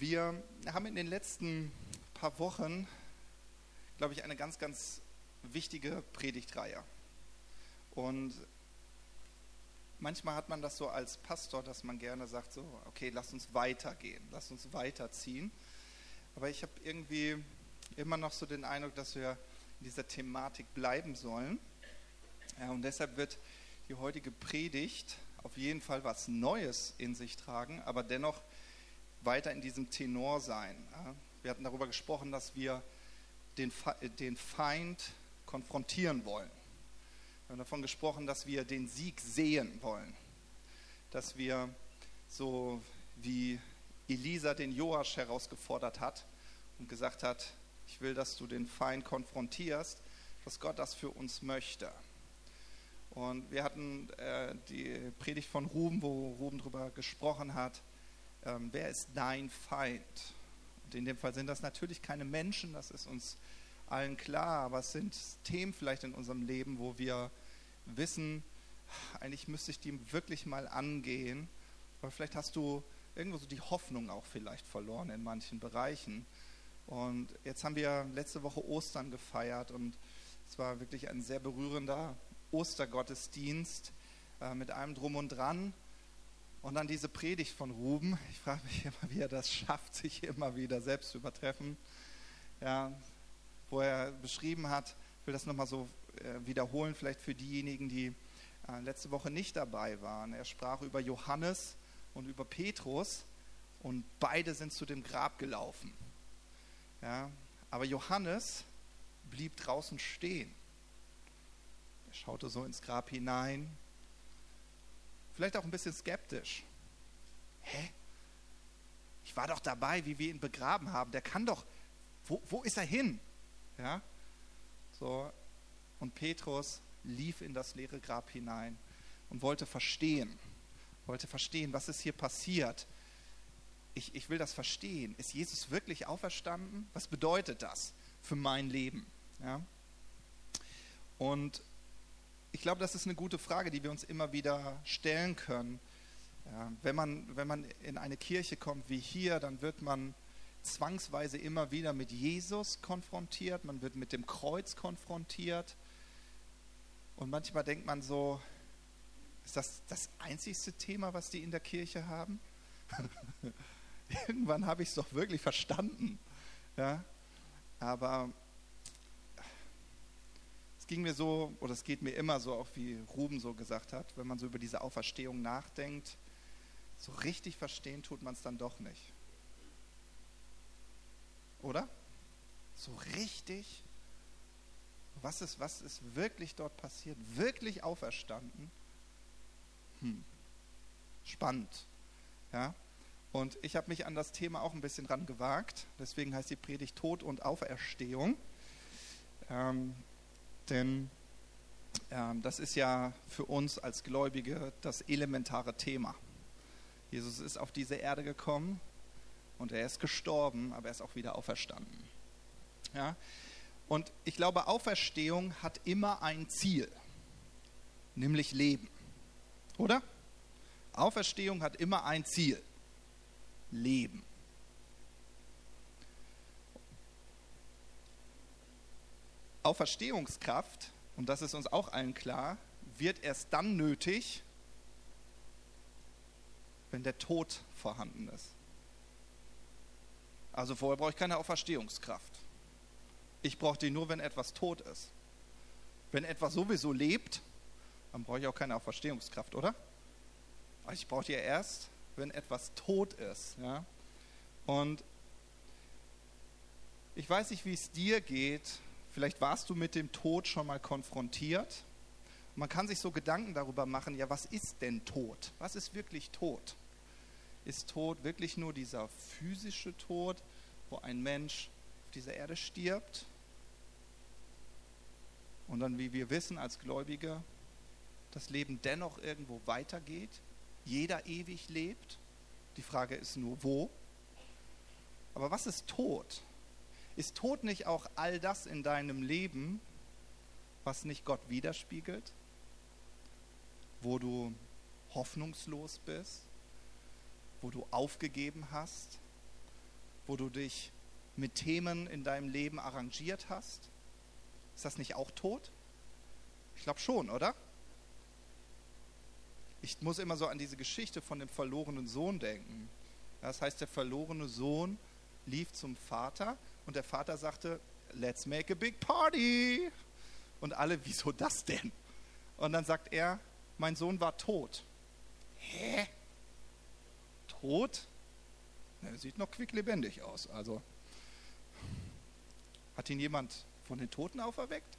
Wir haben in den letzten paar Wochen, glaube ich, eine ganz, ganz wichtige Predigtreihe. Und manchmal hat man das so als Pastor, dass man gerne sagt, so, okay, lass uns weitergehen, lass uns weiterziehen. Aber ich habe irgendwie immer noch so den Eindruck, dass wir in dieser Thematik bleiben sollen. Ja, und deshalb wird die heutige Predigt auf jeden Fall was Neues in sich tragen, aber dennoch weiter in diesem Tenor sein. Wir hatten darüber gesprochen, dass wir den, Feind konfrontieren wollen. Wir haben davon gesprochen, dass wir den Sieg sehen wollen. Dass wir so wie Elisa den Joasch herausgefordert hat und gesagt hat, ich will, dass du den Feind konfrontierst, dass Gott das für uns möchte. Und wir hatten äh, die Predigt von Ruben, wo Ruben darüber gesprochen hat, ähm, wer ist dein Feind? Und in dem Fall sind das natürlich keine Menschen, das ist uns allen klar, aber es sind Themen vielleicht in unserem Leben, wo wir wissen, eigentlich müsste ich die wirklich mal angehen, aber vielleicht hast du irgendwo so die Hoffnung auch vielleicht verloren in manchen Bereichen. Und jetzt haben wir letzte Woche Ostern gefeiert und es war wirklich ein sehr berührender Ostergottesdienst äh, mit allem drum und dran. Und dann diese Predigt von Ruben. Ich frage mich immer, wie er das schafft, sich immer wieder selbst zu übertreffen. Ja, wo er beschrieben hat, ich will das nochmal so äh, wiederholen, vielleicht für diejenigen, die äh, letzte Woche nicht dabei waren. Er sprach über Johannes und über Petrus und beide sind zu dem Grab gelaufen. Ja, aber Johannes blieb draußen stehen. Er schaute so ins Grab hinein, vielleicht auch ein bisschen skeptisch. Hä? Ich war doch dabei, wie wir ihn begraben haben. Der kann doch, wo, wo ist er hin? Ja? So. Und Petrus lief in das leere Grab hinein und wollte verstehen, wollte verstehen, was ist hier passiert. Ich, ich will das verstehen. Ist Jesus wirklich auferstanden? Was bedeutet das für mein Leben? Ja? Und ich glaube, das ist eine gute Frage, die wir uns immer wieder stellen können. Ja, wenn, man, wenn man in eine Kirche kommt wie hier, dann wird man zwangsweise immer wieder mit Jesus konfrontiert, man wird mit dem Kreuz konfrontiert. Und manchmal denkt man so, ist das das einzigste Thema, was die in der Kirche haben? Irgendwann habe ich es doch wirklich verstanden. Ja? Aber ging mir so, oder es geht mir immer so, auch wie Ruben so gesagt hat, wenn man so über diese Auferstehung nachdenkt, so richtig verstehen tut man es dann doch nicht. Oder? So richtig? Was ist, was ist wirklich dort passiert? Wirklich auferstanden? Hm. Spannend. Ja? Und ich habe mich an das Thema auch ein bisschen ran gewagt. Deswegen heißt die Predigt Tod und Auferstehung. Ähm, denn ähm, das ist ja für uns als Gläubige das elementare Thema. Jesus ist auf diese Erde gekommen und er ist gestorben, aber er ist auch wieder auferstanden. Ja? Und ich glaube, Auferstehung hat immer ein Ziel, nämlich Leben. Oder? Auferstehung hat immer ein Ziel, Leben. Auferstehungskraft, und das ist uns auch allen klar, wird erst dann nötig, wenn der Tod vorhanden ist. Also vorher brauche ich keine Auferstehungskraft. Ich brauche die nur, wenn etwas tot ist. Wenn etwas sowieso lebt, dann brauche ich auch keine Auferstehungskraft, oder? Aber ich brauche die erst, wenn etwas tot ist. Ja? Und ich weiß nicht, wie es dir geht, Vielleicht warst du mit dem Tod schon mal konfrontiert. man kann sich so Gedanken darüber machen, ja, was ist denn Tod? Was ist wirklich Tod? Ist Tod wirklich nur dieser physische Tod, wo ein Mensch auf dieser Erde stirbt? Und dann, wie wir wissen als Gläubige, das Leben dennoch irgendwo weitergeht, jeder ewig lebt. Die Frage ist nur, wo? Aber was ist Tod? Ist Tod nicht auch all das in deinem Leben, was nicht Gott widerspiegelt? Wo du hoffnungslos bist? Wo du aufgegeben hast? wo du dich mit Themen in deinem Leben arrangiert hast? Ist das nicht auch tot? Ich glaube schon, oder? Ich muss immer so an diese Geschichte von dem verlorenen Sohn denken. Das heißt, der verlorene Sohn lief zum Vater und der Vater sagte, let's make a big party. Und alle, wieso das denn? Und dann sagt er, mein Sohn war tot. Hä? Tot? Er sieht noch quicklebendig aus. Also hat ihn jemand von den Toten auferweckt?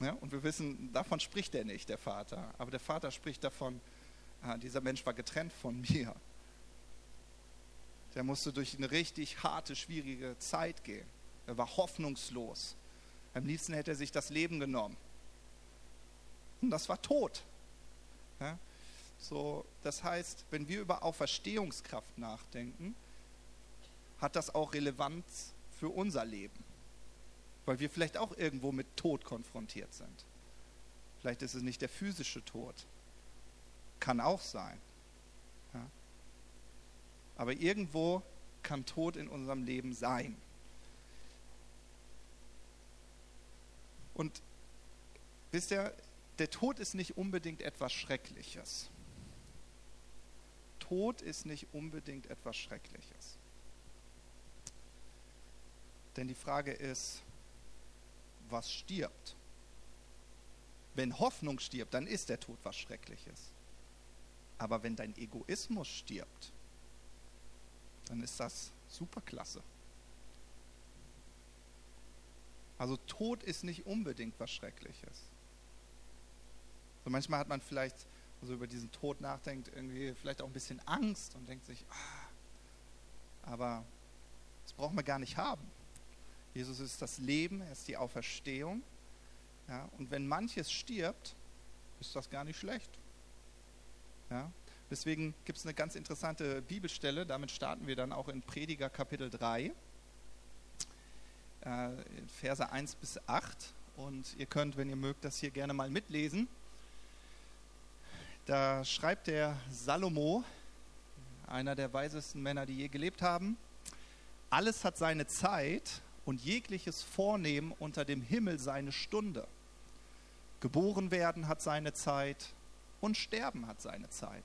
Ja, und wir wissen, davon spricht er nicht, der Vater. Aber der Vater spricht davon, ah, dieser Mensch war getrennt von mir. Der musste durch eine richtig harte, schwierige Zeit gehen. Er war hoffnungslos. Am liebsten hätte er sich das Leben genommen. Und das war tot. Ja? So, das heißt, wenn wir über Auferstehungskraft nachdenken, hat das auch Relevanz für unser Leben. Weil wir vielleicht auch irgendwo mit Tod konfrontiert sind. Vielleicht ist es nicht der physische Tod. Kann auch sein. Ja? Aber irgendwo kann Tod in unserem Leben sein. Und wisst ihr, der Tod ist nicht unbedingt etwas Schreckliches. Tod ist nicht unbedingt etwas Schreckliches. Denn die Frage ist, was stirbt? Wenn Hoffnung stirbt, dann ist der Tod was Schreckliches. Aber wenn dein Egoismus stirbt, dann ist das superklasse. Also Tod ist nicht unbedingt was Schreckliches. So manchmal hat man vielleicht, also über diesen Tod nachdenkt, irgendwie vielleicht auch ein bisschen Angst und denkt sich, ah, aber das brauchen wir gar nicht haben. Jesus ist das Leben, er ist die Auferstehung. Ja, und wenn manches stirbt, ist das gar nicht schlecht. Ja, deswegen gibt es eine ganz interessante Bibelstelle, damit starten wir dann auch in Prediger Kapitel 3, äh, Verse 1 bis 8. Und ihr könnt, wenn ihr mögt, das hier gerne mal mitlesen. Da schreibt der Salomo, einer der weisesten Männer, die je gelebt haben, alles hat seine Zeit und jegliches Vornehmen unter dem Himmel seine Stunde. Geboren werden hat seine Zeit und sterben hat seine Zeit.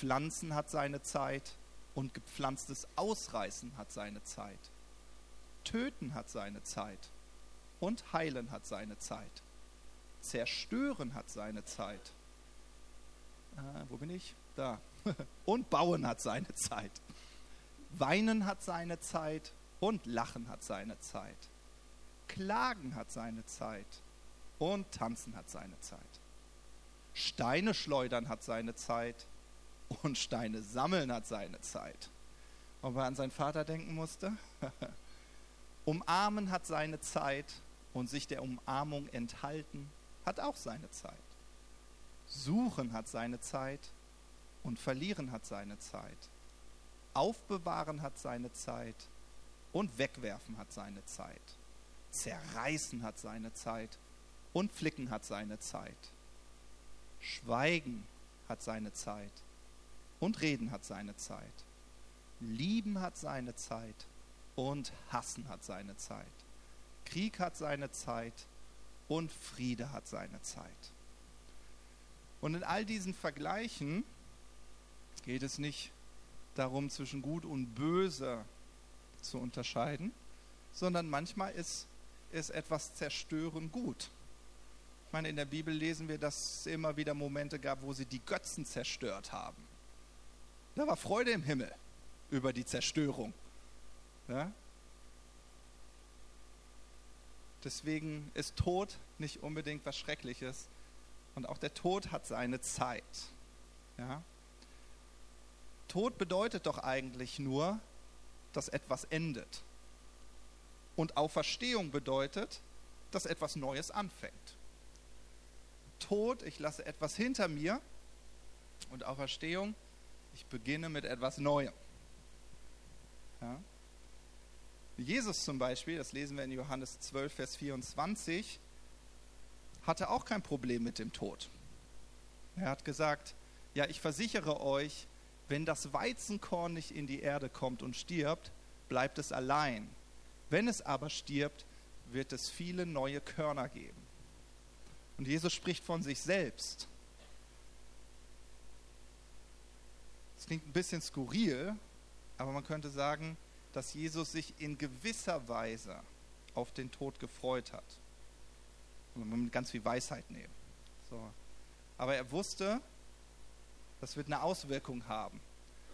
Pflanzen hat seine Zeit und gepflanztes Ausreißen hat seine Zeit. Töten hat seine Zeit und heilen hat seine Zeit. Zerstören hat seine Zeit. Äh, wo bin ich? Da. und bauen hat seine Zeit. Weinen hat seine Zeit und Lachen hat seine Zeit. Klagen hat seine Zeit und Tanzen hat seine Zeit. Steine schleudern hat seine Zeit und Steine sammeln hat seine Zeit. Ob er an seinen Vater denken musste? Umarmen hat seine Zeit und sich der Umarmung enthalten hat auch seine Zeit. Suchen hat seine Zeit und verlieren hat seine Zeit. Aufbewahren hat seine Zeit und wegwerfen hat seine Zeit. Zerreißen hat seine Zeit und flicken hat seine Zeit. Schweigen hat seine Zeit und reden hat seine Zeit. Lieben hat seine Zeit und hassen hat seine Zeit. Krieg hat seine Zeit und Friede hat seine Zeit. Und in all diesen Vergleichen geht es nicht darum, zwischen gut und böse zu unterscheiden, sondern manchmal ist, ist etwas zerstören gut. Ich meine, in der Bibel lesen wir, dass es immer wieder Momente gab, wo sie die Götzen zerstört haben. Da war Freude im Himmel über die Zerstörung. Ja? Deswegen ist Tod nicht unbedingt was Schreckliches. Und auch der Tod hat seine Zeit. Ja? Tod bedeutet doch eigentlich nur, dass etwas endet. Und Auferstehung bedeutet, dass etwas Neues anfängt. Tod, ich lasse etwas hinter mir. Und Auferstehung, ich beginne mit etwas Neuem. Ja? Jesus zum Beispiel, das lesen wir in Johannes 12, Vers 24, hatte auch kein Problem mit dem Tod. Er hat gesagt, ja, ich versichere euch, wenn das Weizenkorn nicht in die Erde kommt und stirbt, bleibt es allein. Wenn es aber stirbt, wird es viele neue Körner geben. Und Jesus spricht von sich selbst. Klingt ein bisschen skurril, aber man könnte sagen, dass Jesus sich in gewisser Weise auf den Tod gefreut hat. Und man mit ganz viel Weisheit nehmen. So. Aber er wusste, das wird eine Auswirkung haben.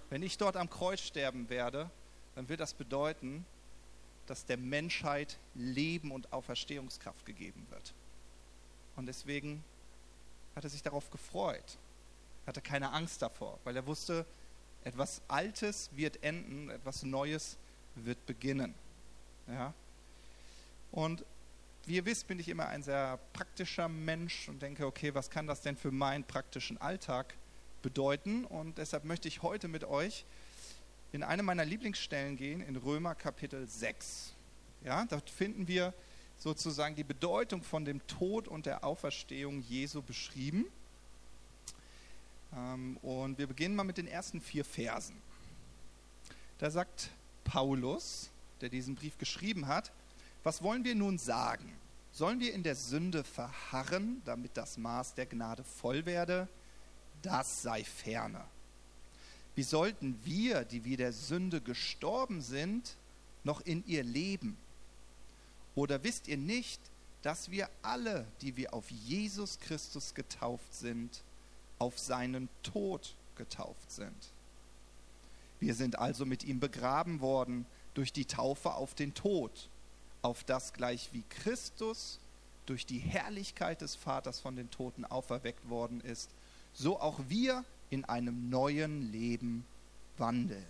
Wenn ich dort am Kreuz sterben werde, dann wird das bedeuten, dass der Menschheit Leben und Auferstehungskraft gegeben wird. Und deswegen hat er sich darauf gefreut, hatte keine Angst davor, weil er wusste, etwas Altes wird enden, etwas Neues wird beginnen. Ja? Und wie ihr wisst, bin ich immer ein sehr praktischer Mensch und denke, okay, was kann das denn für meinen praktischen Alltag bedeuten? Und deshalb möchte ich heute mit euch in eine meiner Lieblingsstellen gehen, in Römer Kapitel 6. Ja, dort finden wir sozusagen die Bedeutung von dem Tod und der Auferstehung Jesu beschrieben. Ähm, und wir beginnen mal mit den ersten vier Versen. Da sagt Paulus, der diesen Brief geschrieben hat, was wollen wir nun sagen? Sollen wir in der Sünde verharren, damit das Maß der Gnade voll werde? Das sei ferne. Wie sollten wir, die wir der Sünde gestorben sind, noch in ihr leben? Oder wisst ihr nicht, dass wir alle, die wir auf Jesus Christus getauft sind, auf seinen Tod getauft sind? Wir sind also mit ihm begraben worden durch die Taufe auf den Tod auf das gleich wie Christus durch die Herrlichkeit des Vaters von den Toten auferweckt worden ist, so auch wir in einem neuen Leben wandeln.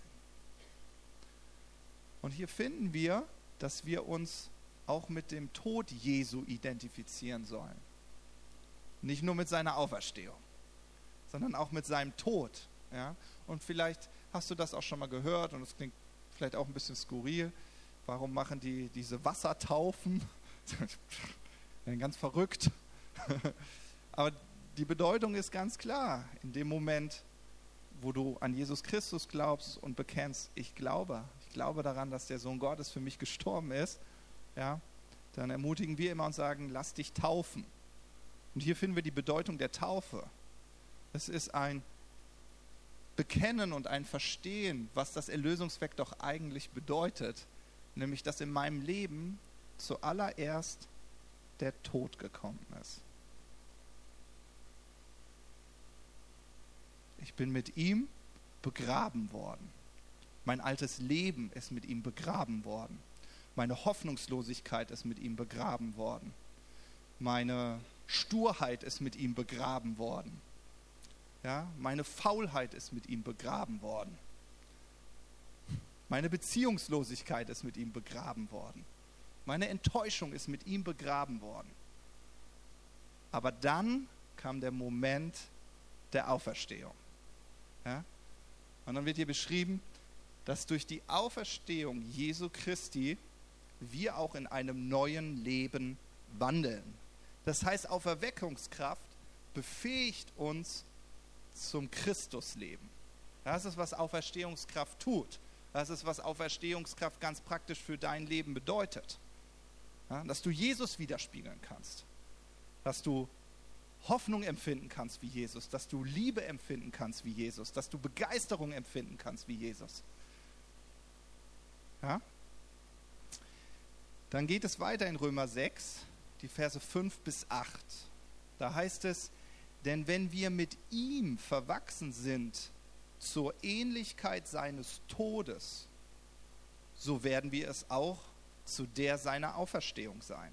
Und hier finden wir, dass wir uns auch mit dem Tod Jesu identifizieren sollen. Nicht nur mit seiner Auferstehung, sondern auch mit seinem Tod. Ja? Und vielleicht hast du das auch schon mal gehört und es klingt vielleicht auch ein bisschen skurril. Warum machen die diese Wassertaufen? ganz verrückt. Aber die Bedeutung ist ganz klar. In dem Moment, wo du an Jesus Christus glaubst und bekennst, ich glaube, ich glaube daran, dass der Sohn Gottes für mich gestorben ist, ja, dann ermutigen wir immer und sagen, lass dich taufen. Und hier finden wir die Bedeutung der Taufe. Es ist ein Bekennen und ein Verstehen, was das Erlösungswerk doch eigentlich bedeutet nämlich dass in meinem Leben zuallererst der Tod gekommen ist. Ich bin mit ihm begraben worden. Mein altes Leben ist mit ihm begraben worden. Meine Hoffnungslosigkeit ist mit ihm begraben worden. Meine Sturheit ist mit ihm begraben worden. Ja, meine Faulheit ist mit ihm begraben worden. Meine Beziehungslosigkeit ist mit ihm begraben worden. Meine Enttäuschung ist mit ihm begraben worden. Aber dann kam der Moment der Auferstehung. Ja? Und dann wird hier beschrieben, dass durch die Auferstehung Jesu Christi wir auch in einem neuen Leben wandeln. Das heißt, Auferweckungskraft befähigt uns zum Christusleben. Das ist, was Auferstehungskraft tut. Das ist, was Auferstehungskraft ganz praktisch für dein Leben bedeutet. Ja, dass du Jesus widerspiegeln kannst. Dass du Hoffnung empfinden kannst wie Jesus. Dass du Liebe empfinden kannst wie Jesus. Dass du Begeisterung empfinden kannst wie Jesus. Ja? Dann geht es weiter in Römer 6, die Verse 5 bis 8. Da heißt es, denn wenn wir mit ihm verwachsen sind zur Ähnlichkeit seines Todes, so werden wir es auch zu der seiner Auferstehung sein.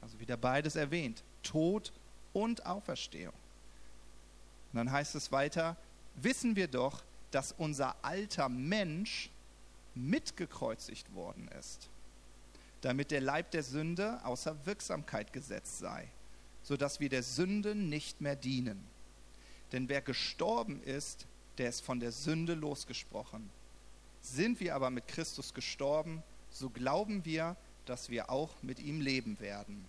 Also wieder beides erwähnt, Tod und Auferstehung. Und dann heißt es weiter, wissen wir doch, dass unser alter Mensch mitgekreuzigt worden ist, damit der Leib der Sünde außer Wirksamkeit gesetzt sei, sodass wir der Sünde nicht mehr dienen. Denn wer gestorben ist, der ist von der Sünde losgesprochen. Sind wir aber mit Christus gestorben, so glauben wir, dass wir auch mit ihm leben werden.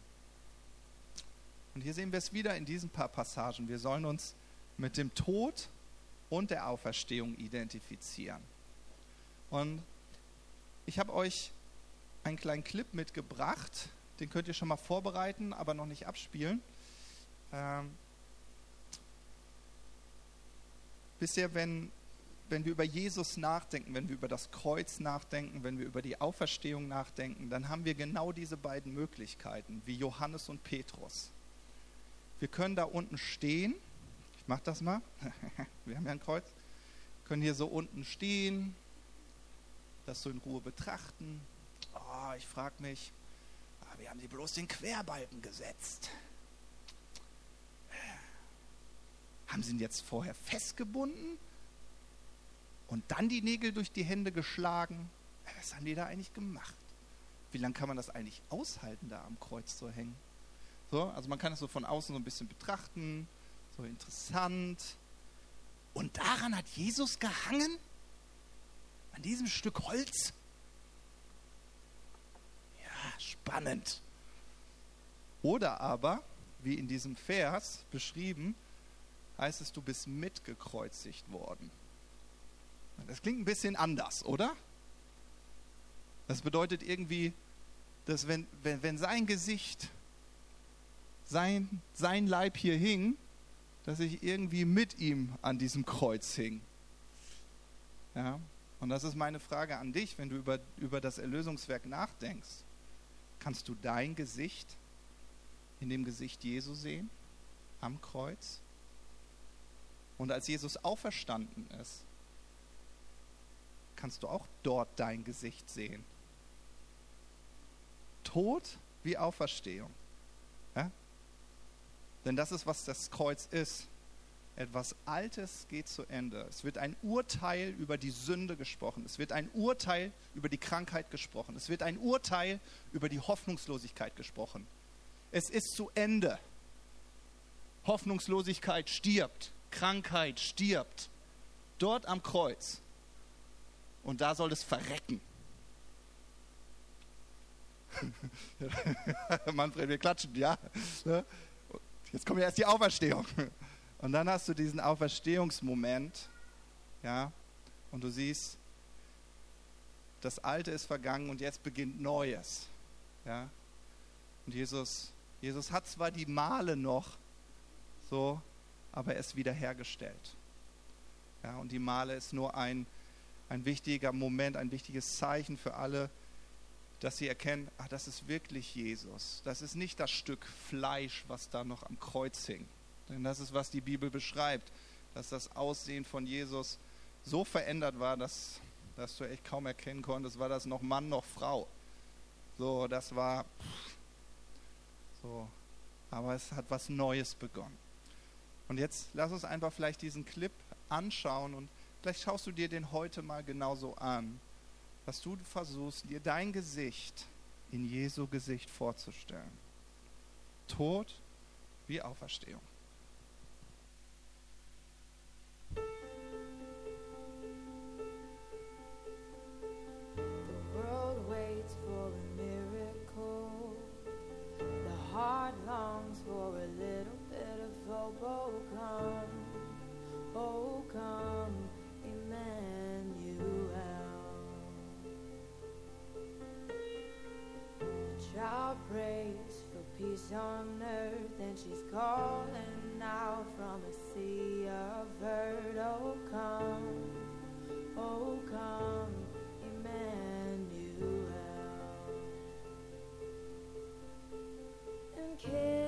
Und hier sehen wir es wieder in diesen paar Passagen. Wir sollen uns mit dem Tod und der Auferstehung identifizieren. Und ich habe euch einen kleinen Clip mitgebracht, den könnt ihr schon mal vorbereiten, aber noch nicht abspielen. Ähm, bisher, wenn, wenn wir über Jesus nachdenken, wenn wir über das Kreuz nachdenken, wenn wir über die Auferstehung nachdenken, dann haben wir genau diese beiden Möglichkeiten, wie Johannes und Petrus. Wir können da unten stehen, ich mache das mal, wir haben ja ein Kreuz, können hier so unten stehen, das so in Ruhe betrachten. Oh, ich frage mich, wie haben sie bloß den Querbalken gesetzt? Haben sie ihn jetzt vorher festgebunden und dann die Nägel durch die Hände geschlagen? Was haben die da eigentlich gemacht? Wie lange kann man das eigentlich aushalten, da am Kreuz zu hängen? So, also man kann es so von außen so ein bisschen betrachten, so interessant. Und daran hat Jesus gehangen? An diesem Stück Holz? Spannend. Oder aber, wie in diesem Vers beschrieben, heißt es, du bist mitgekreuzigt worden. Das klingt ein bisschen anders, oder? Das bedeutet irgendwie, dass wenn, wenn, wenn sein Gesicht, sein, sein Leib hier hing, dass ich irgendwie mit ihm an diesem Kreuz hing. Ja? Und das ist meine Frage an dich, wenn du über, über das Erlösungswerk nachdenkst. Kannst du dein Gesicht in dem Gesicht Jesu sehen am Kreuz? Und als Jesus auferstanden ist, kannst du auch dort dein Gesicht sehen. Tod wie Auferstehung. Ja? Denn das ist, was das Kreuz ist. Etwas Altes geht zu Ende. Es wird ein Urteil über die Sünde gesprochen. Es wird ein Urteil über die Krankheit gesprochen. Es wird ein Urteil über die Hoffnungslosigkeit gesprochen. Es ist zu Ende. Hoffnungslosigkeit stirbt. Krankheit stirbt. Dort am Kreuz. Und da soll es verrecken. Manfred, wir klatschen, ja. Jetzt kommt ja erst die Auferstehung. Und dann hast du diesen Auferstehungsmoment, ja, und du siehst, das Alte ist vergangen und jetzt beginnt Neues, ja. Und Jesus, Jesus hat zwar die Male noch, so, aber er ist wiederhergestellt. Ja, und die Male ist nur ein, ein wichtiger Moment, ein wichtiges Zeichen für alle, dass sie erkennen, ach, das ist wirklich Jesus. Das ist nicht das Stück Fleisch, was da noch am Kreuz hing. Denn das ist, was die Bibel beschreibt, dass das Aussehen von Jesus so verändert war, dass, dass du echt kaum erkennen konntest, war das noch Mann, noch Frau. So, das war so. Aber es hat was Neues begonnen. Und jetzt lass uns einfach vielleicht diesen Clip anschauen und vielleicht schaust du dir den heute mal genauso an, dass du versuchst, dir dein Gesicht in Jesu Gesicht vorzustellen. Tod wie Auferstehung. On earth and she's calling out from a sea of hurt. Oh, come, oh, come, Emmanuel. And can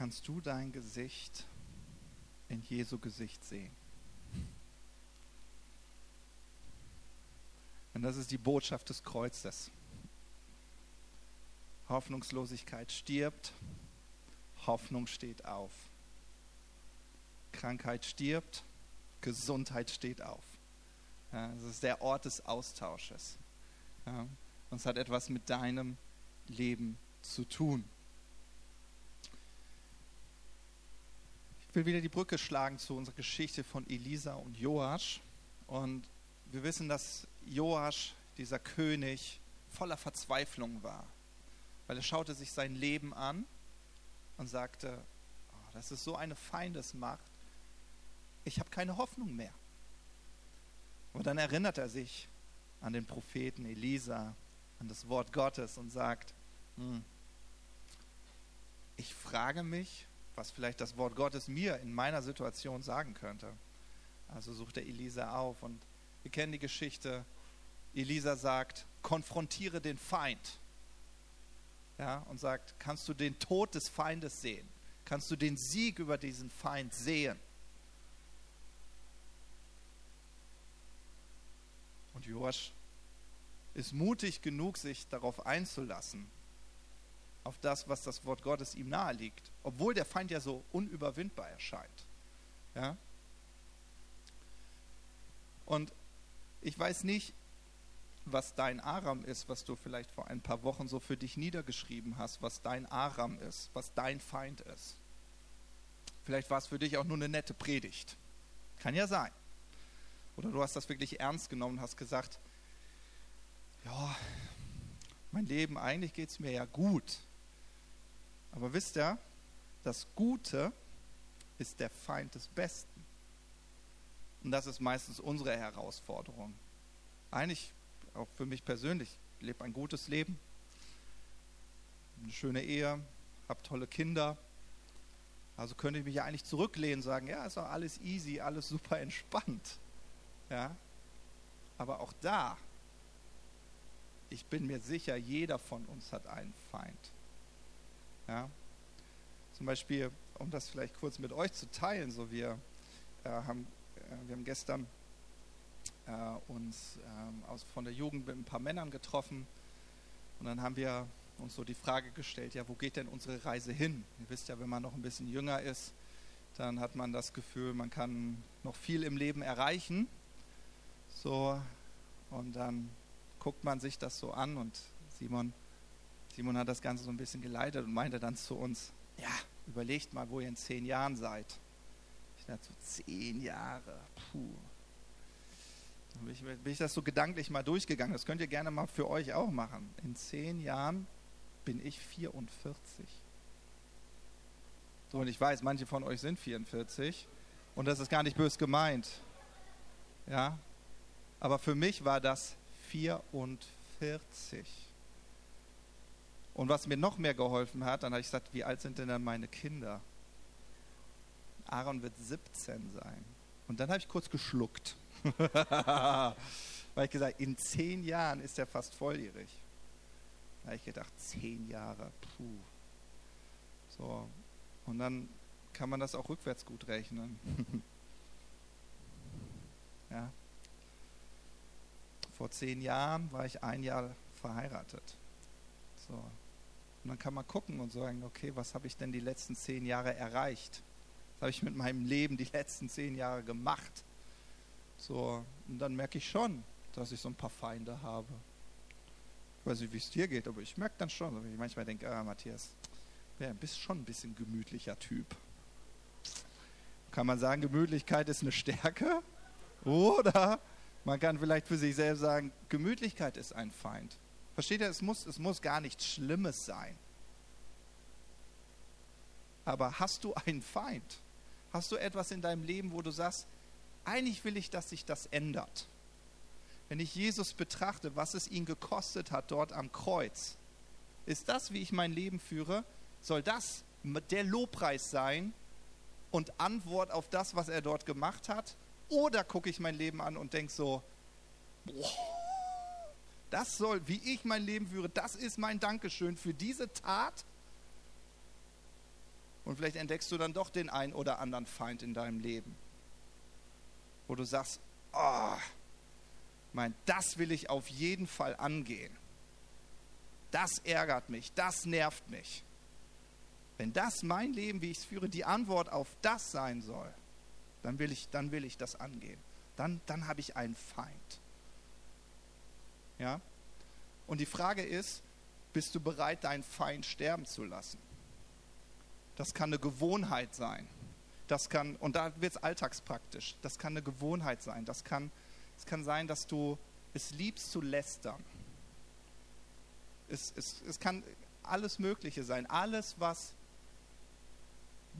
kannst du dein Gesicht in Jesu Gesicht sehen. Und das ist die Botschaft des Kreuzes. Hoffnungslosigkeit stirbt, Hoffnung steht auf. Krankheit stirbt, Gesundheit steht auf. Ja, das ist der Ort des Austausches. Ja, und es hat etwas mit deinem Leben zu tun. Ich will wieder die Brücke schlagen zu unserer Geschichte von Elisa und Joasch. Und wir wissen, dass Joasch, dieser König, voller Verzweiflung war. Weil er schaute sich sein Leben an und sagte, oh, das ist so eine Feindesmacht, ich habe keine Hoffnung mehr. Und dann erinnert er sich an den Propheten Elisa, an das Wort Gottes und sagt, hm, ich frage mich, was vielleicht das Wort Gottes mir in meiner Situation sagen könnte. Also sucht er Elisa auf und wir kennen die Geschichte. Elisa sagt, konfrontiere den Feind. Ja, und sagt, kannst du den Tod des Feindes sehen? Kannst du den Sieg über diesen Feind sehen? Und Joasch ist mutig genug, sich darauf einzulassen, auf das, was das Wort Gottes ihm nahe liegt, obwohl der Feind ja so unüberwindbar erscheint. Ja? Und ich weiß nicht, was dein Aram ist, was du vielleicht vor ein paar Wochen so für dich niedergeschrieben hast, was dein Aram ist, was dein Feind ist. Vielleicht war es für dich auch nur eine nette Predigt. Kann ja sein. Oder du hast das wirklich ernst genommen und hast gesagt, ja, mein Leben, eigentlich geht es mir ja gut. Aber wisst ihr, das Gute ist der Feind des Besten. Und das ist meistens unsere Herausforderung. Eigentlich, auch für mich persönlich, ich lebe ein gutes Leben, eine schöne Ehe, habe tolle Kinder. Also könnte ich mich ja eigentlich zurücklehnen und sagen, ja, ist doch alles easy, alles super entspannt. Ja? Aber auch da, ich bin mir sicher, jeder von uns hat einen Feind. Ja? Zum Beispiel, um das vielleicht kurz mit euch zu teilen, so wir äh, haben äh, wir haben gestern äh, uns ähm, aus, von der Jugend mit ein paar Männern getroffen und dann haben wir uns so die Frage gestellt, ja, wo geht denn unsere Reise hin? Ihr wisst ja, wenn man noch ein bisschen jünger ist, dann hat man das Gefühl, man kann noch viel im Leben erreichen. So, und dann guckt man sich das so an und Simon, Simon hat das Ganze so ein bisschen geleitet und meinte dann zu uns, ja, überlegt mal, wo ihr in zehn Jahren seid dachte so zehn Jahre, puh. Dann bin ich, bin ich das so gedanklich mal durchgegangen. Das könnt ihr gerne mal für euch auch machen. In zehn Jahren bin ich 44. So, und ich weiß, manche von euch sind 44 und das ist gar nicht bös gemeint. Ja, aber für mich war das 44. Und was mir noch mehr geholfen hat, dann habe ich gesagt, wie alt sind denn dann meine Kinder? Aaron wird 17 sein. Und dann habe ich kurz geschluckt. Weil ich gesagt, in zehn Jahren ist er fast volljährig. Da habe ich gedacht, zehn Jahre, puh. So, und dann kann man das auch rückwärts gut rechnen. ja. Vor zehn Jahren war ich ein Jahr verheiratet. So. Und dann kann man gucken und sagen, okay, was habe ich denn die letzten zehn Jahre erreicht? Was habe ich mit meinem Leben die letzten zehn Jahre gemacht? So, und dann merke ich schon, dass ich so ein paar Feinde habe. Ich weiß nicht, wie es dir geht, aber ich merke dann schon, wenn ich manchmal denke, ah, Matthias, ja, bist schon ein bisschen gemütlicher Typ. Kann man sagen, Gemütlichkeit ist eine Stärke? Oder man kann vielleicht für sich selbst sagen, Gemütlichkeit ist ein Feind. Versteht ihr, es muss, es muss gar nichts Schlimmes sein. Aber hast du einen Feind? Hast du etwas in deinem Leben, wo du sagst, eigentlich will ich, dass sich das ändert? Wenn ich Jesus betrachte, was es ihn gekostet hat dort am Kreuz, ist das, wie ich mein Leben führe, soll das der Lobpreis sein und Antwort auf das, was er dort gemacht hat? Oder gucke ich mein Leben an und denke so, boah, das soll, wie ich mein Leben führe, das ist mein Dankeschön für diese Tat Und vielleicht entdeckst du dann doch den einen oder anderen Feind in deinem Leben. Wo du sagst, oh, mein, das will ich auf jeden Fall angehen. Das ärgert mich, das nervt mich. Wenn das mein Leben, wie ich es führe, die Antwort auf das sein soll, dann will ich, dann will ich das angehen. Dann, dann habe ich einen Feind. Ja? Und die Frage ist, bist du bereit, deinen Feind sterben zu lassen? Das kann eine Gewohnheit sein. Das kann, und da wird es alltagspraktisch. Das kann eine Gewohnheit sein. Das kann, es kann sein, dass du es liebst zu lästern. Es, es, es kann alles Mögliche sein. Alles, was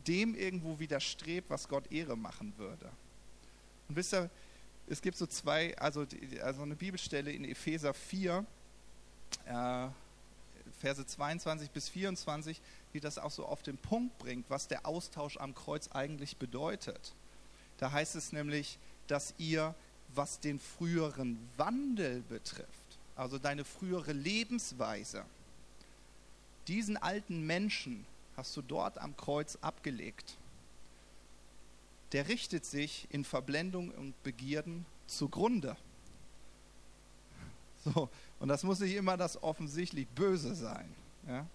dem irgendwo widerstrebt, was Gott Ehre machen würde. Und wisst ihr, es gibt so zwei, also, also eine Bibelstelle in Epheser 4, äh, Verse 22 bis 24, die das auch so auf den Punkt bringt, was der Austausch am Kreuz eigentlich bedeutet. Da heißt es nämlich, dass ihr, was den früheren Wandel betrifft, also deine frühere Lebensweise, diesen alten Menschen hast du dort am Kreuz abgelegt. Der richtet sich in Verblendung und Begierden zugrunde. So, und das muss nicht immer das offensichtlich Böse sein. Ja?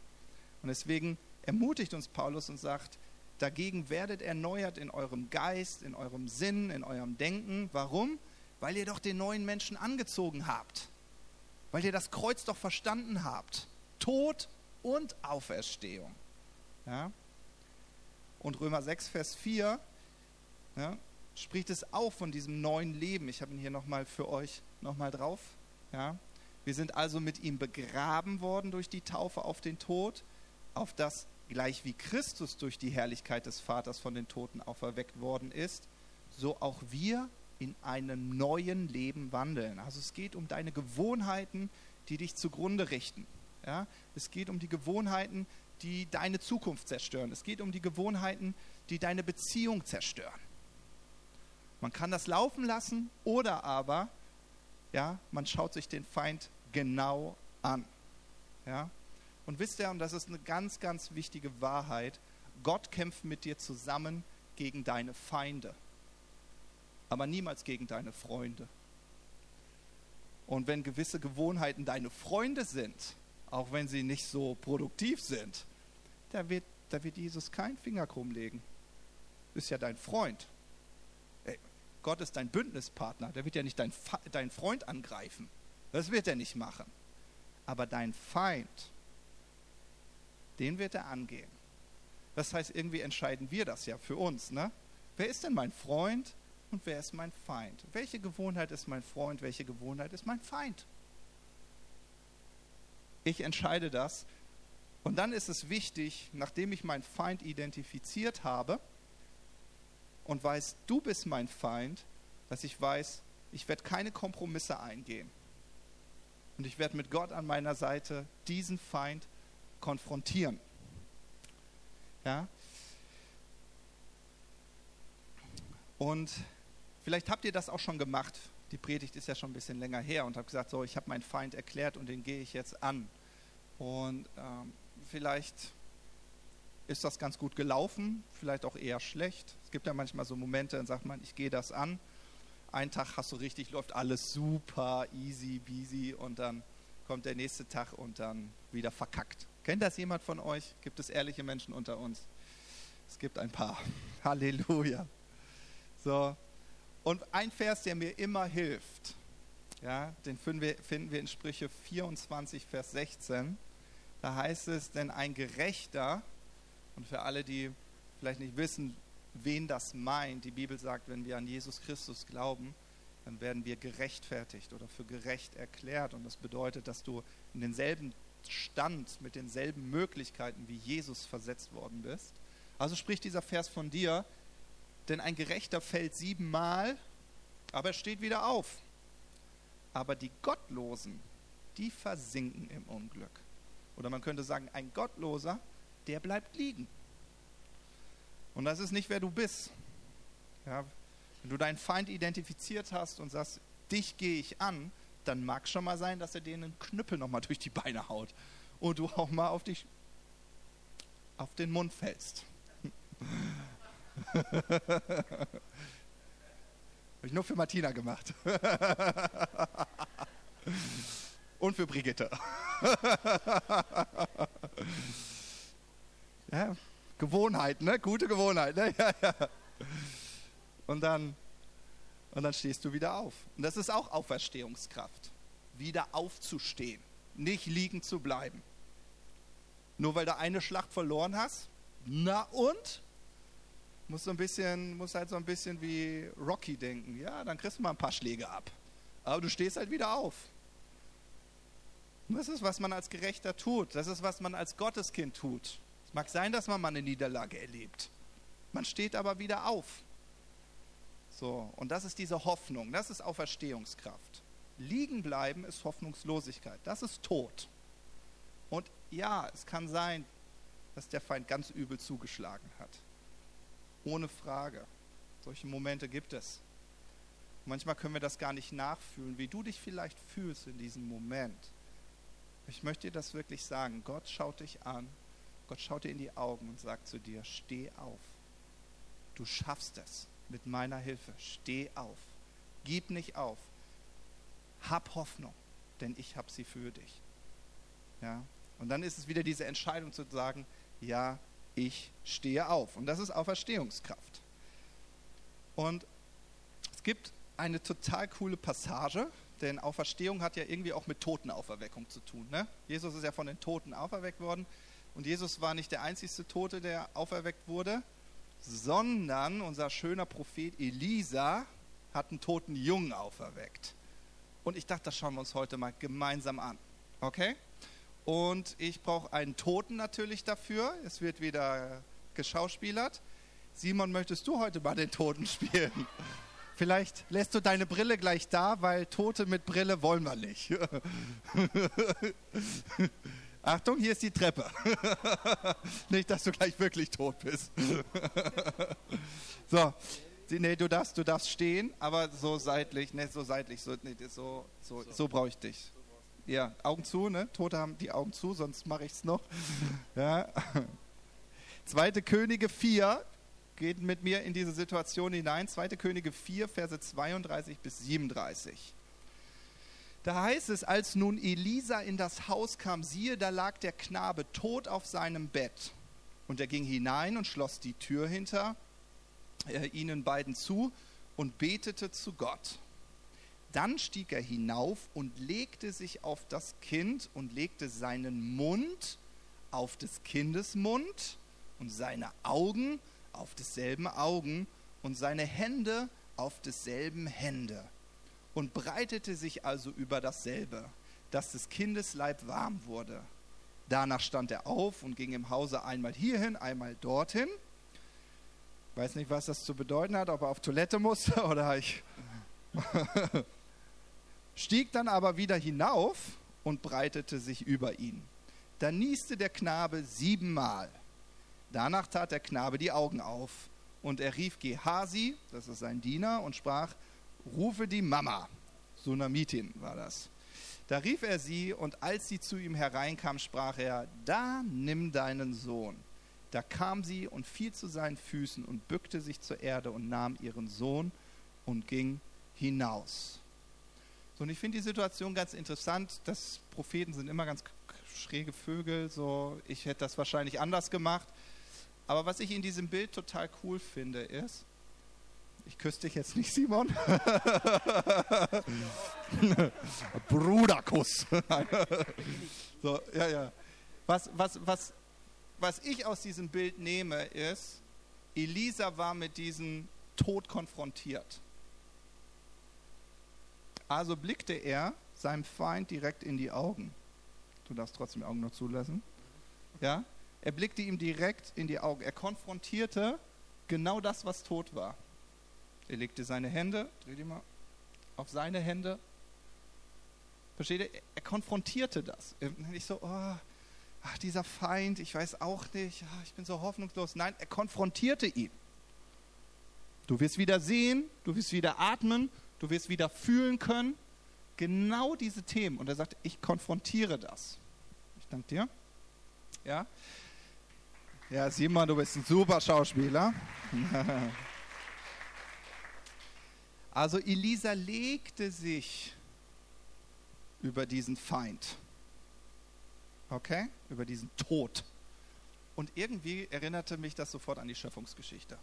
Und deswegen ermutigt uns Paulus und sagt, dagegen werdet erneuert in eurem Geist, in eurem Sinn, in eurem Denken. Warum? Weil ihr doch den neuen Menschen angezogen habt. Weil ihr das Kreuz doch verstanden habt. Tod und Auferstehung. Ja? Und Römer 6, Vers 4 ja, spricht es auch von diesem neuen Leben. Ich habe ihn hier nochmal für euch nochmal drauf. Ja? Wir sind also mit ihm begraben worden durch die Taufe auf den Tod, auf das gleich wie Christus durch die Herrlichkeit des Vaters von den Toten auferweckt worden ist, so auch wir in einem neuen Leben wandeln. Also es geht um deine Gewohnheiten, die dich zugrunde richten. Ja? Es geht um die Gewohnheiten, die deine Zukunft zerstören. Es geht um die Gewohnheiten, die deine Beziehung zerstören. Man kann das laufen lassen oder aber ja, man schaut sich den Feind genau an. Ja? Und wisst ihr, und das ist eine ganz, ganz wichtige Wahrheit, Gott kämpft mit dir zusammen gegen deine Feinde, aber niemals gegen deine Freunde. Und wenn gewisse Gewohnheiten deine Freunde sind, auch wenn sie nicht so produktiv sind, da wird, da wird Jesus keinen Finger krumm legen. Ist ja dein Freund. Gott ist dein Bündnispartner, der wird ja nicht dein, dein Freund angreifen. Das wird er nicht machen. Aber dein Feind, den wird er angehen. Das heißt, irgendwie entscheiden wir das ja für uns. Ne? Wer ist denn mein Freund und wer ist mein Feind? Welche Gewohnheit ist mein Freund? Welche Gewohnheit ist mein Feind? Ich entscheide das. Und dann ist es wichtig, nachdem ich meinen Feind identifiziert habe und weiß, du bist mein Feind, dass ich weiß, ich werde keine Kompromisse eingehen. Und ich werde mit Gott an meiner Seite diesen Feind konfrontieren. Ja? Und vielleicht habt ihr das auch schon gemacht. Die Predigt ist ja schon ein bisschen länger her und habe gesagt, so, ich habe meinen Feind erklärt und den gehe ich jetzt an. Und ähm, vielleicht ist das ganz gut gelaufen, vielleicht auch eher schlecht. Es gibt ja manchmal so Momente, dann sagt man, ich gehe das an einen Tag hast du richtig, läuft alles super, easy, busy und dann kommt der nächste Tag und dann wieder verkackt. Kennt das jemand von euch? Gibt es ehrliche Menschen unter uns? Es gibt ein paar. Halleluja. So. Und ein Vers, der mir immer hilft, ja, den finden wir, finden wir in Sprüche 24, Vers 16. Da heißt es, denn ein Gerechter, und für alle, die vielleicht nicht wissen, wen das meint. Die Bibel sagt, wenn wir an Jesus Christus glauben, dann werden wir gerechtfertigt oder für gerecht erklärt. Und das bedeutet, dass du in denselben Stand mit denselben Möglichkeiten wie Jesus versetzt worden bist. Also spricht dieser Vers von dir, denn ein Gerechter fällt siebenmal, aber er steht wieder auf. Aber die Gottlosen, die versinken im Unglück. Oder man könnte sagen, ein Gottloser, der bleibt liegen. Und das ist nicht, wer du bist. Ja, wenn du deinen Feind identifiziert hast und sagst, dich gehe ich an, dann mag schon mal sein, dass er dir einen Knüppel nochmal durch die Beine haut und du auch mal auf dich auf den Mund fällst. Habe ich nur für Martina gemacht. Und für Brigitte. ja, Gewohnheit, ne? Gute Gewohnheit, ne? Ja, ja. Und dann, und dann stehst du wieder auf. Und das ist auch Auferstehungskraft. Wieder aufzustehen, nicht liegen zu bleiben. Nur weil du eine Schlacht verloren hast? Na und? Muss so ein bisschen, muss halt so ein bisschen wie Rocky denken. Ja, dann kriegst du mal ein paar Schläge ab. Aber du stehst halt wieder auf. Und das ist, was man als Gerechter tut. Das ist, was man als Gotteskind tut. Mag sein, dass man mal eine Niederlage erlebt. Man steht aber wieder auf. So, und das ist diese Hoffnung, das ist Auferstehungskraft. Liegen bleiben ist Hoffnungslosigkeit, das ist Tod. Und ja, es kann sein, dass der Feind ganz übel zugeschlagen hat. Ohne Frage. Solche Momente gibt es. Manchmal können wir das gar nicht nachfühlen, wie du dich vielleicht fühlst in diesem Moment. Ich möchte dir das wirklich sagen. Gott schaut dich an. Gott schaut dir in die Augen und sagt zu dir, steh auf. Du schaffst es mit meiner Hilfe. Steh auf. Gib nicht auf. Hab Hoffnung, denn ich habe sie für dich. Ja? Und dann ist es wieder diese Entscheidung zu sagen, ja, ich stehe auf. Und das ist Auferstehungskraft. Und es gibt eine total coole Passage, denn Auferstehung hat ja irgendwie auch mit Totenauferweckung zu tun. Ne? Jesus ist ja von den Toten auferweckt worden. Und Jesus war nicht der einzigste Tote, der auferweckt wurde, sondern unser schöner Prophet Elisa hat einen toten Jungen auferweckt. Und ich dachte, das schauen wir uns heute mal gemeinsam an. Okay? Und ich brauche einen Toten natürlich dafür. Es wird wieder geschauspielert. Simon, möchtest du heute mal den Toten spielen? Vielleicht lässt du deine Brille gleich da, weil Tote mit Brille wollen wir nicht. Achtung, hier ist die Treppe. nicht, dass du gleich wirklich tot bist. so, nee, du darfst, du darfst stehen, aber so seitlich, ne, so seitlich, so, nee, so, so, so brauche ich dich. Ja, Augen zu, ne? Tote haben die Augen zu, sonst mache ich es noch. ja. Zweite Könige 4 geht mit mir in diese Situation hinein. Zweite Könige 4, Verse 32 bis 37. Da heißt es, als nun Elisa in das Haus kam, siehe, da lag der Knabe tot auf seinem Bett. Und er ging hinein und schloss die Tür hinter äh, ihnen beiden zu und betete zu Gott. Dann stieg er hinauf und legte sich auf das Kind und legte seinen Mund auf des Kindes Mund und seine Augen auf desselben Augen und seine Hände auf desselben Hände und breitete sich also über dasselbe, dass des Kindes Leib warm wurde. Danach stand er auf und ging im Hause einmal hierhin, einmal dorthin. Weiß nicht, was das zu bedeuten hat, ob er auf Toilette musste oder ich stieg dann aber wieder hinauf und breitete sich über ihn. Da nieste der Knabe siebenmal. Danach tat der Knabe die Augen auf und er rief Gehasi, das ist sein Diener, und sprach, rufe die Mama. Sunamitin war das. Da rief er sie und als sie zu ihm hereinkam, sprach er, da nimm deinen Sohn. Da kam sie und fiel zu seinen Füßen und bückte sich zur Erde und nahm ihren Sohn und ging hinaus. So, und ich finde die Situation ganz interessant. dass Propheten sind immer ganz schräge Vögel. So, ich hätte das wahrscheinlich anders gemacht. Aber was ich in diesem Bild total cool finde, ist, ich küsse dich jetzt nicht, Simon. Bruderkuss. so, ja, ja. Was, was, was, was ich aus diesem Bild nehme, ist, Elisa war mit diesem Tod konfrontiert. Also blickte er seinem Feind direkt in die Augen. Du darfst trotzdem die Augen noch zulassen. Ja? Er blickte ihm direkt in die Augen. Er konfrontierte genau das, was tot war. Er legte seine Hände, dreh die mal, auf seine Hände. Versteht ihr? Er konfrontierte das. Nicht so, oh, ach, dieser Feind, ich weiß auch nicht, ach, ich bin so hoffnungslos. Nein, er konfrontierte ihn. Du wirst wieder sehen, du wirst wieder atmen, du wirst wieder fühlen können. Genau diese Themen. Und er sagt, ich konfrontiere das. Ich danke dir. Ja. Ja, Simon, du bist ein super Schauspieler. Also Elisa legte sich über diesen Feind. Okay? Über diesen Tod. Und irgendwie erinnerte mich das sofort an die Schöpfungsgeschichte.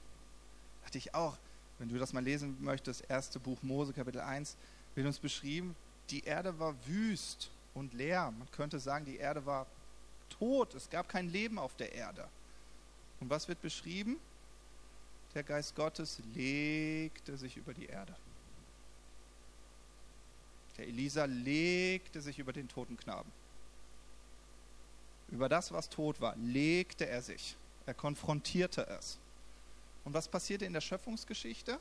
Hatte ich auch, wenn du das mal lesen möchtest, erste Buch Mose, Kapitel 1, wird uns beschrieben, die Erde war wüst und leer. Man könnte sagen, die Erde war tot. Es gab kein Leben auf der Erde. Und was wird beschrieben? Der Geist Gottes legte sich über die Erde. Der Elisa legte sich über den toten Knaben. Über das, was tot war, legte er sich. Er konfrontierte es. Und was passierte in der Schöpfungsgeschichte?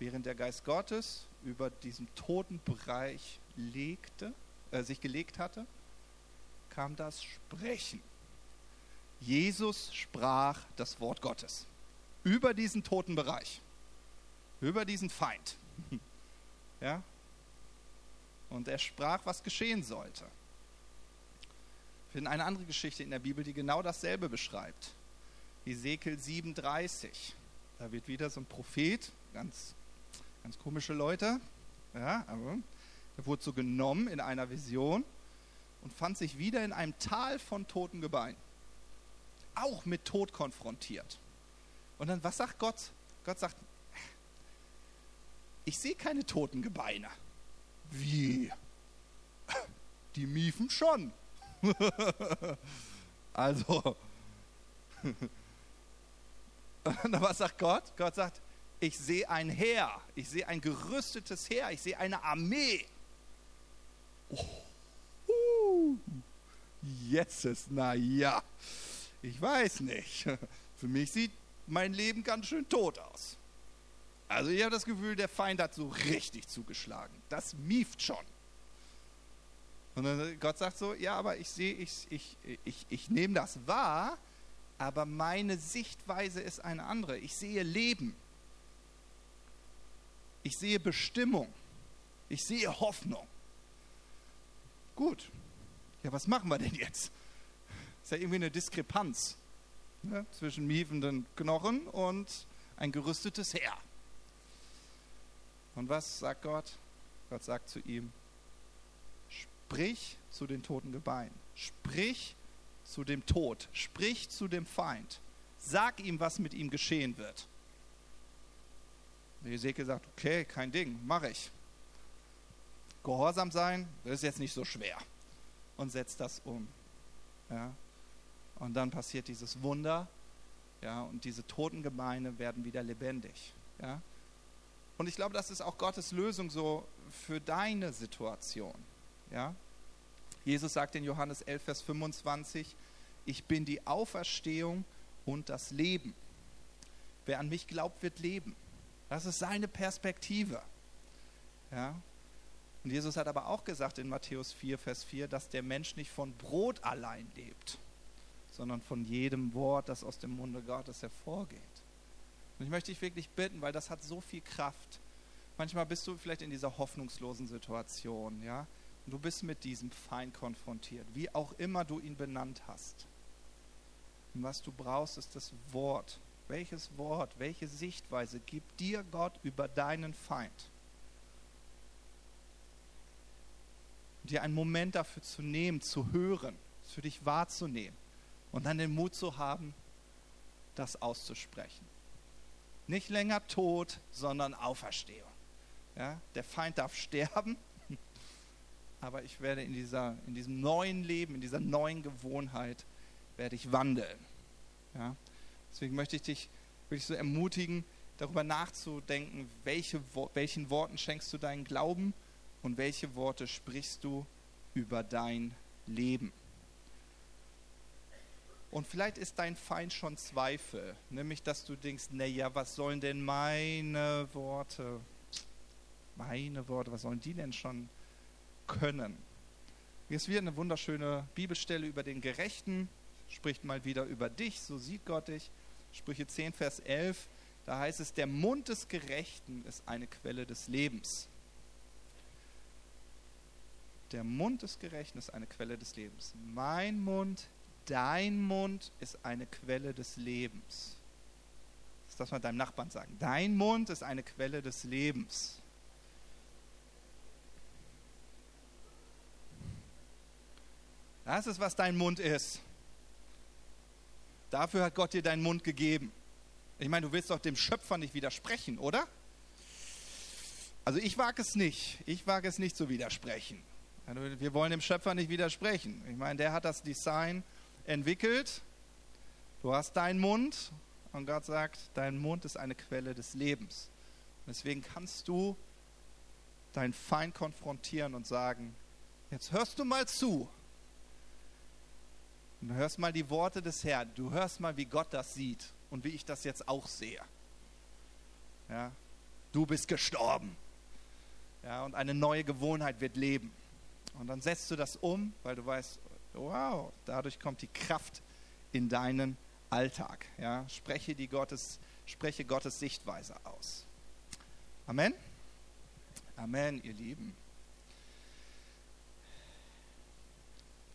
Während der Geist Gottes über diesem toten Bereich legte, äh, sich gelegt hatte, kam das Sprechen. Jesus sprach das Wort Gottes über diesen toten Bereich, über diesen Feind. Ja? Und er sprach, was geschehen sollte. Wir finden eine andere Geschichte in der Bibel, die genau dasselbe beschreibt. Ezekiel 37. Da wird wieder so ein Prophet, ganz, ganz komische Leute, ja, aber er wurde so genommen in einer Vision und fand sich wieder in einem Tal von toten Gebeinen. Auch mit Tod konfrontiert. Und dann, was sagt Gott? Gott sagt, ich sehe keine toten Gebeine. Wie? Die miefen schon. also, und was sagt Gott? Gott sagt, ich sehe ein Heer, ich sehe ein gerüstetes Heer, ich sehe eine Armee. Oh, jetzt ist, na ja, ich weiß nicht. Für mich sieht mein Leben ganz schön tot aus. Also ich habe das Gefühl, der Feind hat so richtig zugeschlagen. Das mieft schon. Und dann Gott sagt so, ja, aber ich sehe, ich, ich, ich, ich nehme das wahr, aber meine Sichtweise ist eine andere. Ich sehe Leben. Ich sehe Bestimmung. Ich sehe Hoffnung. Gut. Ja, was machen wir denn jetzt? Das ist ja irgendwie eine Diskrepanz ne, zwischen miefenden Knochen und ein gerüstetes Heer. Und was sagt Gott? Gott sagt zu ihm, sprich zu den toten Gebeinen, sprich zu dem Tod, sprich zu dem Feind, sag ihm, was mit ihm geschehen wird. Ezekiel sagt, okay, kein Ding, mache ich. Gehorsam sein, das ist jetzt nicht so schwer. Und setzt das um. Ja? Und dann passiert dieses Wunder, ja, und diese toten Gebeine werden wieder lebendig. Ja? Und ich glaube, das ist auch Gottes Lösung so für deine Situation. Ja? Jesus sagt in Johannes 11, Vers 25, ich bin die Auferstehung und das Leben. Wer an mich glaubt, wird leben. Das ist seine Perspektive. Ja? Und Jesus hat aber auch gesagt in Matthäus 4, Vers 4, dass der Mensch nicht von Brot allein lebt, sondern von jedem Wort, das aus dem Munde Gottes hervorgeht. Und ich möchte dich wirklich bitten, weil das hat so viel Kraft. Manchmal bist du vielleicht in dieser hoffnungslosen Situation, ja, und du bist mit diesem Feind konfrontiert, wie auch immer du ihn benannt hast. Und was du brauchst, ist das Wort. Welches Wort, welche Sichtweise gibt dir Gott über deinen Feind? dir einen Moment dafür zu nehmen, zu hören, für dich wahrzunehmen und dann den Mut zu haben, das auszusprechen. Nicht länger Tod, sondern Auferstehung. Ja, der Feind darf sterben, aber ich werde in, dieser, in diesem neuen Leben, in dieser neuen Gewohnheit, werde ich wandeln. Ja? Deswegen möchte ich dich wirklich so ermutigen, darüber nachzudenken, welche, welchen Worten schenkst du deinen Glauben und welche Worte sprichst du über dein Leben. Und vielleicht ist dein Feind schon Zweifel, nämlich dass du denkst, naja, was sollen denn meine Worte, meine Worte, was sollen die denn schon können. Hier ist wieder eine wunderschöne Bibelstelle über den Gerechten, spricht mal wieder über dich, so sieht Gott dich. Sprüche 10, Vers 11, da heißt es, der Mund des Gerechten ist eine Quelle des Lebens. Der Mund des Gerechten ist eine Quelle des Lebens. Mein Mund dein Mund ist eine Quelle des Lebens. Das darf man deinem Nachbarn sagen. Dein Mund ist eine Quelle des Lebens. Das ist, was dein Mund ist. Dafür hat Gott dir deinen Mund gegeben. Ich meine, du willst doch dem Schöpfer nicht widersprechen, oder? Also ich wage es nicht. Ich wage es nicht zu widersprechen. Also wir wollen dem Schöpfer nicht widersprechen. Ich meine, der hat das Design entwickelt. Du hast deinen Mund und Gott sagt, dein Mund ist eine Quelle des Lebens. Und deswegen kannst du deinen Feind konfrontieren und sagen, jetzt hörst du mal zu. Und du hörst mal die Worte des Herrn. Du hörst mal, wie Gott das sieht und wie ich das jetzt auch sehe. Ja, du bist gestorben. Ja, und eine neue Gewohnheit wird leben. Und dann setzt du das um, weil du weißt, wow, dadurch kommt die Kraft in deinen Alltag. Ja, spreche, die Gottes, spreche Gottes Sichtweise aus. Amen. Amen, ihr Lieben.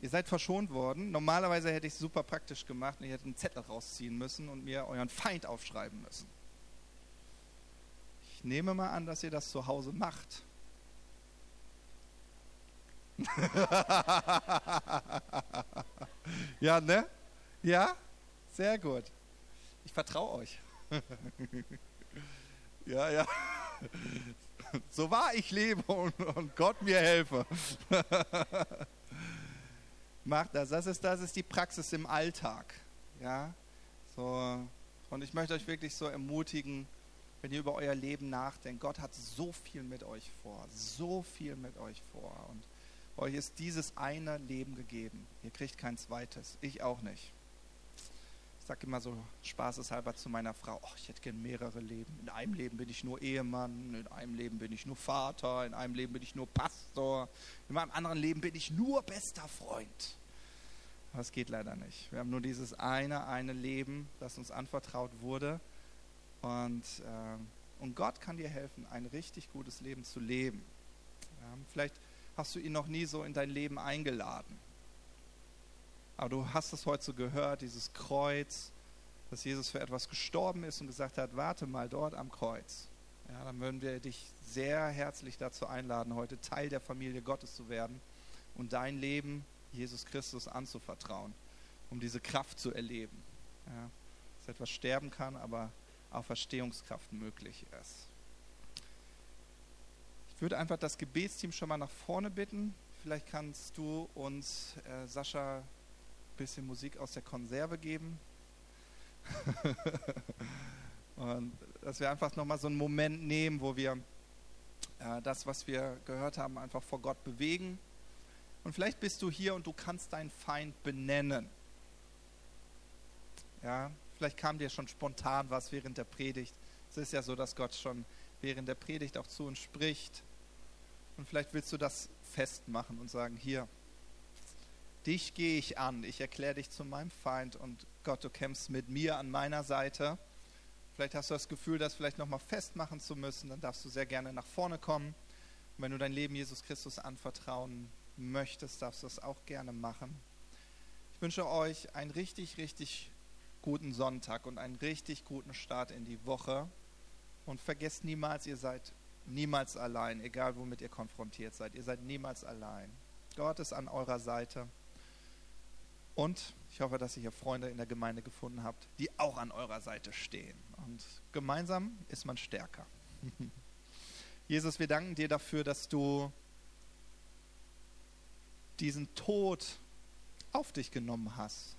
Ihr seid verschont worden. Normalerweise hätte ich es super praktisch gemacht und ich hätte einen Zettel rausziehen müssen und mir euren Feind aufschreiben müssen. Ich nehme mal an, dass ihr das zu Hause macht. ja, ne? Ja? Sehr gut. Ich vertraue euch. ja, ja. So wahr ich lebe und, und Gott mir helfe. Macht das. Das ist, das ist die Praxis im Alltag. Ja? So. Und ich möchte euch wirklich so ermutigen, wenn ihr über euer Leben nachdenkt. Gott hat so viel mit euch vor. So viel mit euch vor. Und euch ist dieses eine Leben gegeben. Ihr kriegt kein zweites. Ich auch nicht. Ich sage immer so spaßeshalber zu meiner Frau, oh, ich hätte gern mehrere Leben. In einem Leben bin ich nur Ehemann, in einem Leben bin ich nur Vater, in einem Leben bin ich nur Pastor, in meinem anderen Leben bin ich nur bester Freund. Es geht leider nicht. Wir haben nur dieses eine, eine Leben, das uns anvertraut wurde. Und, äh, und Gott kann dir helfen, ein richtig gutes Leben zu leben. Ja, vielleicht hast du ihn noch nie so in dein Leben eingeladen. Aber du hast es heute so gehört, dieses Kreuz, dass Jesus für etwas gestorben ist und gesagt hat, warte mal dort am Kreuz. Ja, dann würden wir dich sehr herzlich dazu einladen, heute Teil der Familie Gottes zu werden und dein Leben Jesus Christus anzuvertrauen, um diese Kraft zu erleben. Ja, dass etwas sterben kann, aber auch Verstehungskraft möglich ist. Ich würde einfach das Gebetsteam schon mal nach vorne bitten. Vielleicht kannst du uns, äh, Sascha, ein bisschen Musik aus der Konserve geben. Und dass wir einfach nochmal so einen Moment nehmen, wo wir äh, das, was wir gehört haben, einfach vor Gott bewegen. Und vielleicht bist du hier und du kannst deinen Feind benennen. Ja, vielleicht kam dir schon spontan was während der Predigt. Es ist ja so, dass Gott schon während der Predigt auch zu uns spricht. Und vielleicht willst du das festmachen und sagen, hier, dich gehe ich an, ich erkläre dich zu meinem Feind und Gott, du kämpfst mit mir an meiner Seite. Vielleicht hast du das Gefühl, das vielleicht nochmal festmachen zu müssen, dann darfst du sehr gerne nach vorne kommen. Und wenn du dein Leben Jesus Christus anvertrauen möchtest, darfst du das auch gerne machen. Ich wünsche euch einen richtig, richtig guten Sonntag und einen richtig guten Start in die Woche. Und vergesst niemals, ihr seid niemals allein, egal womit ihr konfrontiert seid. Ihr seid niemals allein. Gott ist an eurer Seite. Und ich hoffe, dass ihr hier Freunde in der Gemeinde gefunden habt, die auch an eurer Seite stehen. Und gemeinsam ist man stärker. Jesus, wir danken dir dafür, dass du diesen Tod auf dich genommen hast,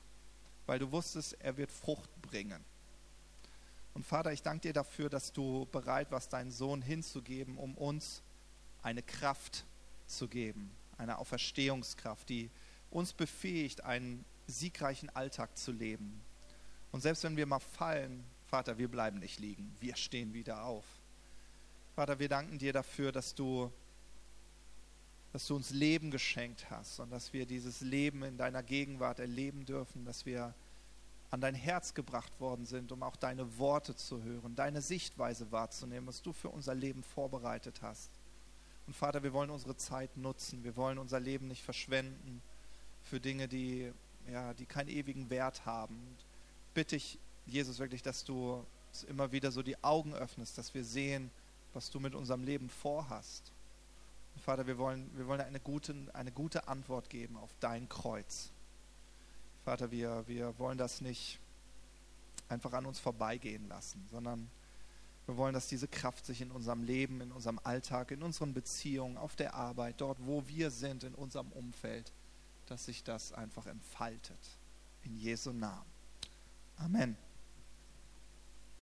weil du wusstest, er wird Frucht bringen. Und Vater, ich danke dir dafür, dass du bereit warst, deinen Sohn hinzugeben, um uns eine Kraft zu geben, eine Auferstehungskraft, die uns befähigt, einen siegreichen Alltag zu leben. Und selbst wenn wir mal fallen, Vater, wir bleiben nicht liegen, wir stehen wieder auf. Vater, wir danken dir dafür, dass du, dass du uns Leben geschenkt hast und dass wir dieses Leben in deiner Gegenwart erleben dürfen, dass wir an dein Herz gebracht worden sind, um auch deine Worte zu hören, deine Sichtweise wahrzunehmen, was du für unser Leben vorbereitet hast. Und Vater, wir wollen unsere Zeit nutzen, wir wollen unser Leben nicht verschwenden für Dinge, die ja, die keinen ewigen Wert haben. Und bitte ich, Jesus, wirklich, dass du immer wieder so die Augen öffnest, dass wir sehen, was du mit unserem Leben vorhast. Und Vater, wir wollen, wir wollen eine, gute, eine gute Antwort geben auf dein Kreuz. Vater, wir, wir wollen das nicht einfach an uns vorbeigehen lassen, sondern wir wollen, dass diese Kraft sich in unserem Leben, in unserem Alltag, in unseren Beziehungen, auf der Arbeit, dort, wo wir sind, in unserem Umfeld, dass sich das einfach entfaltet. In Jesu Namen. Amen.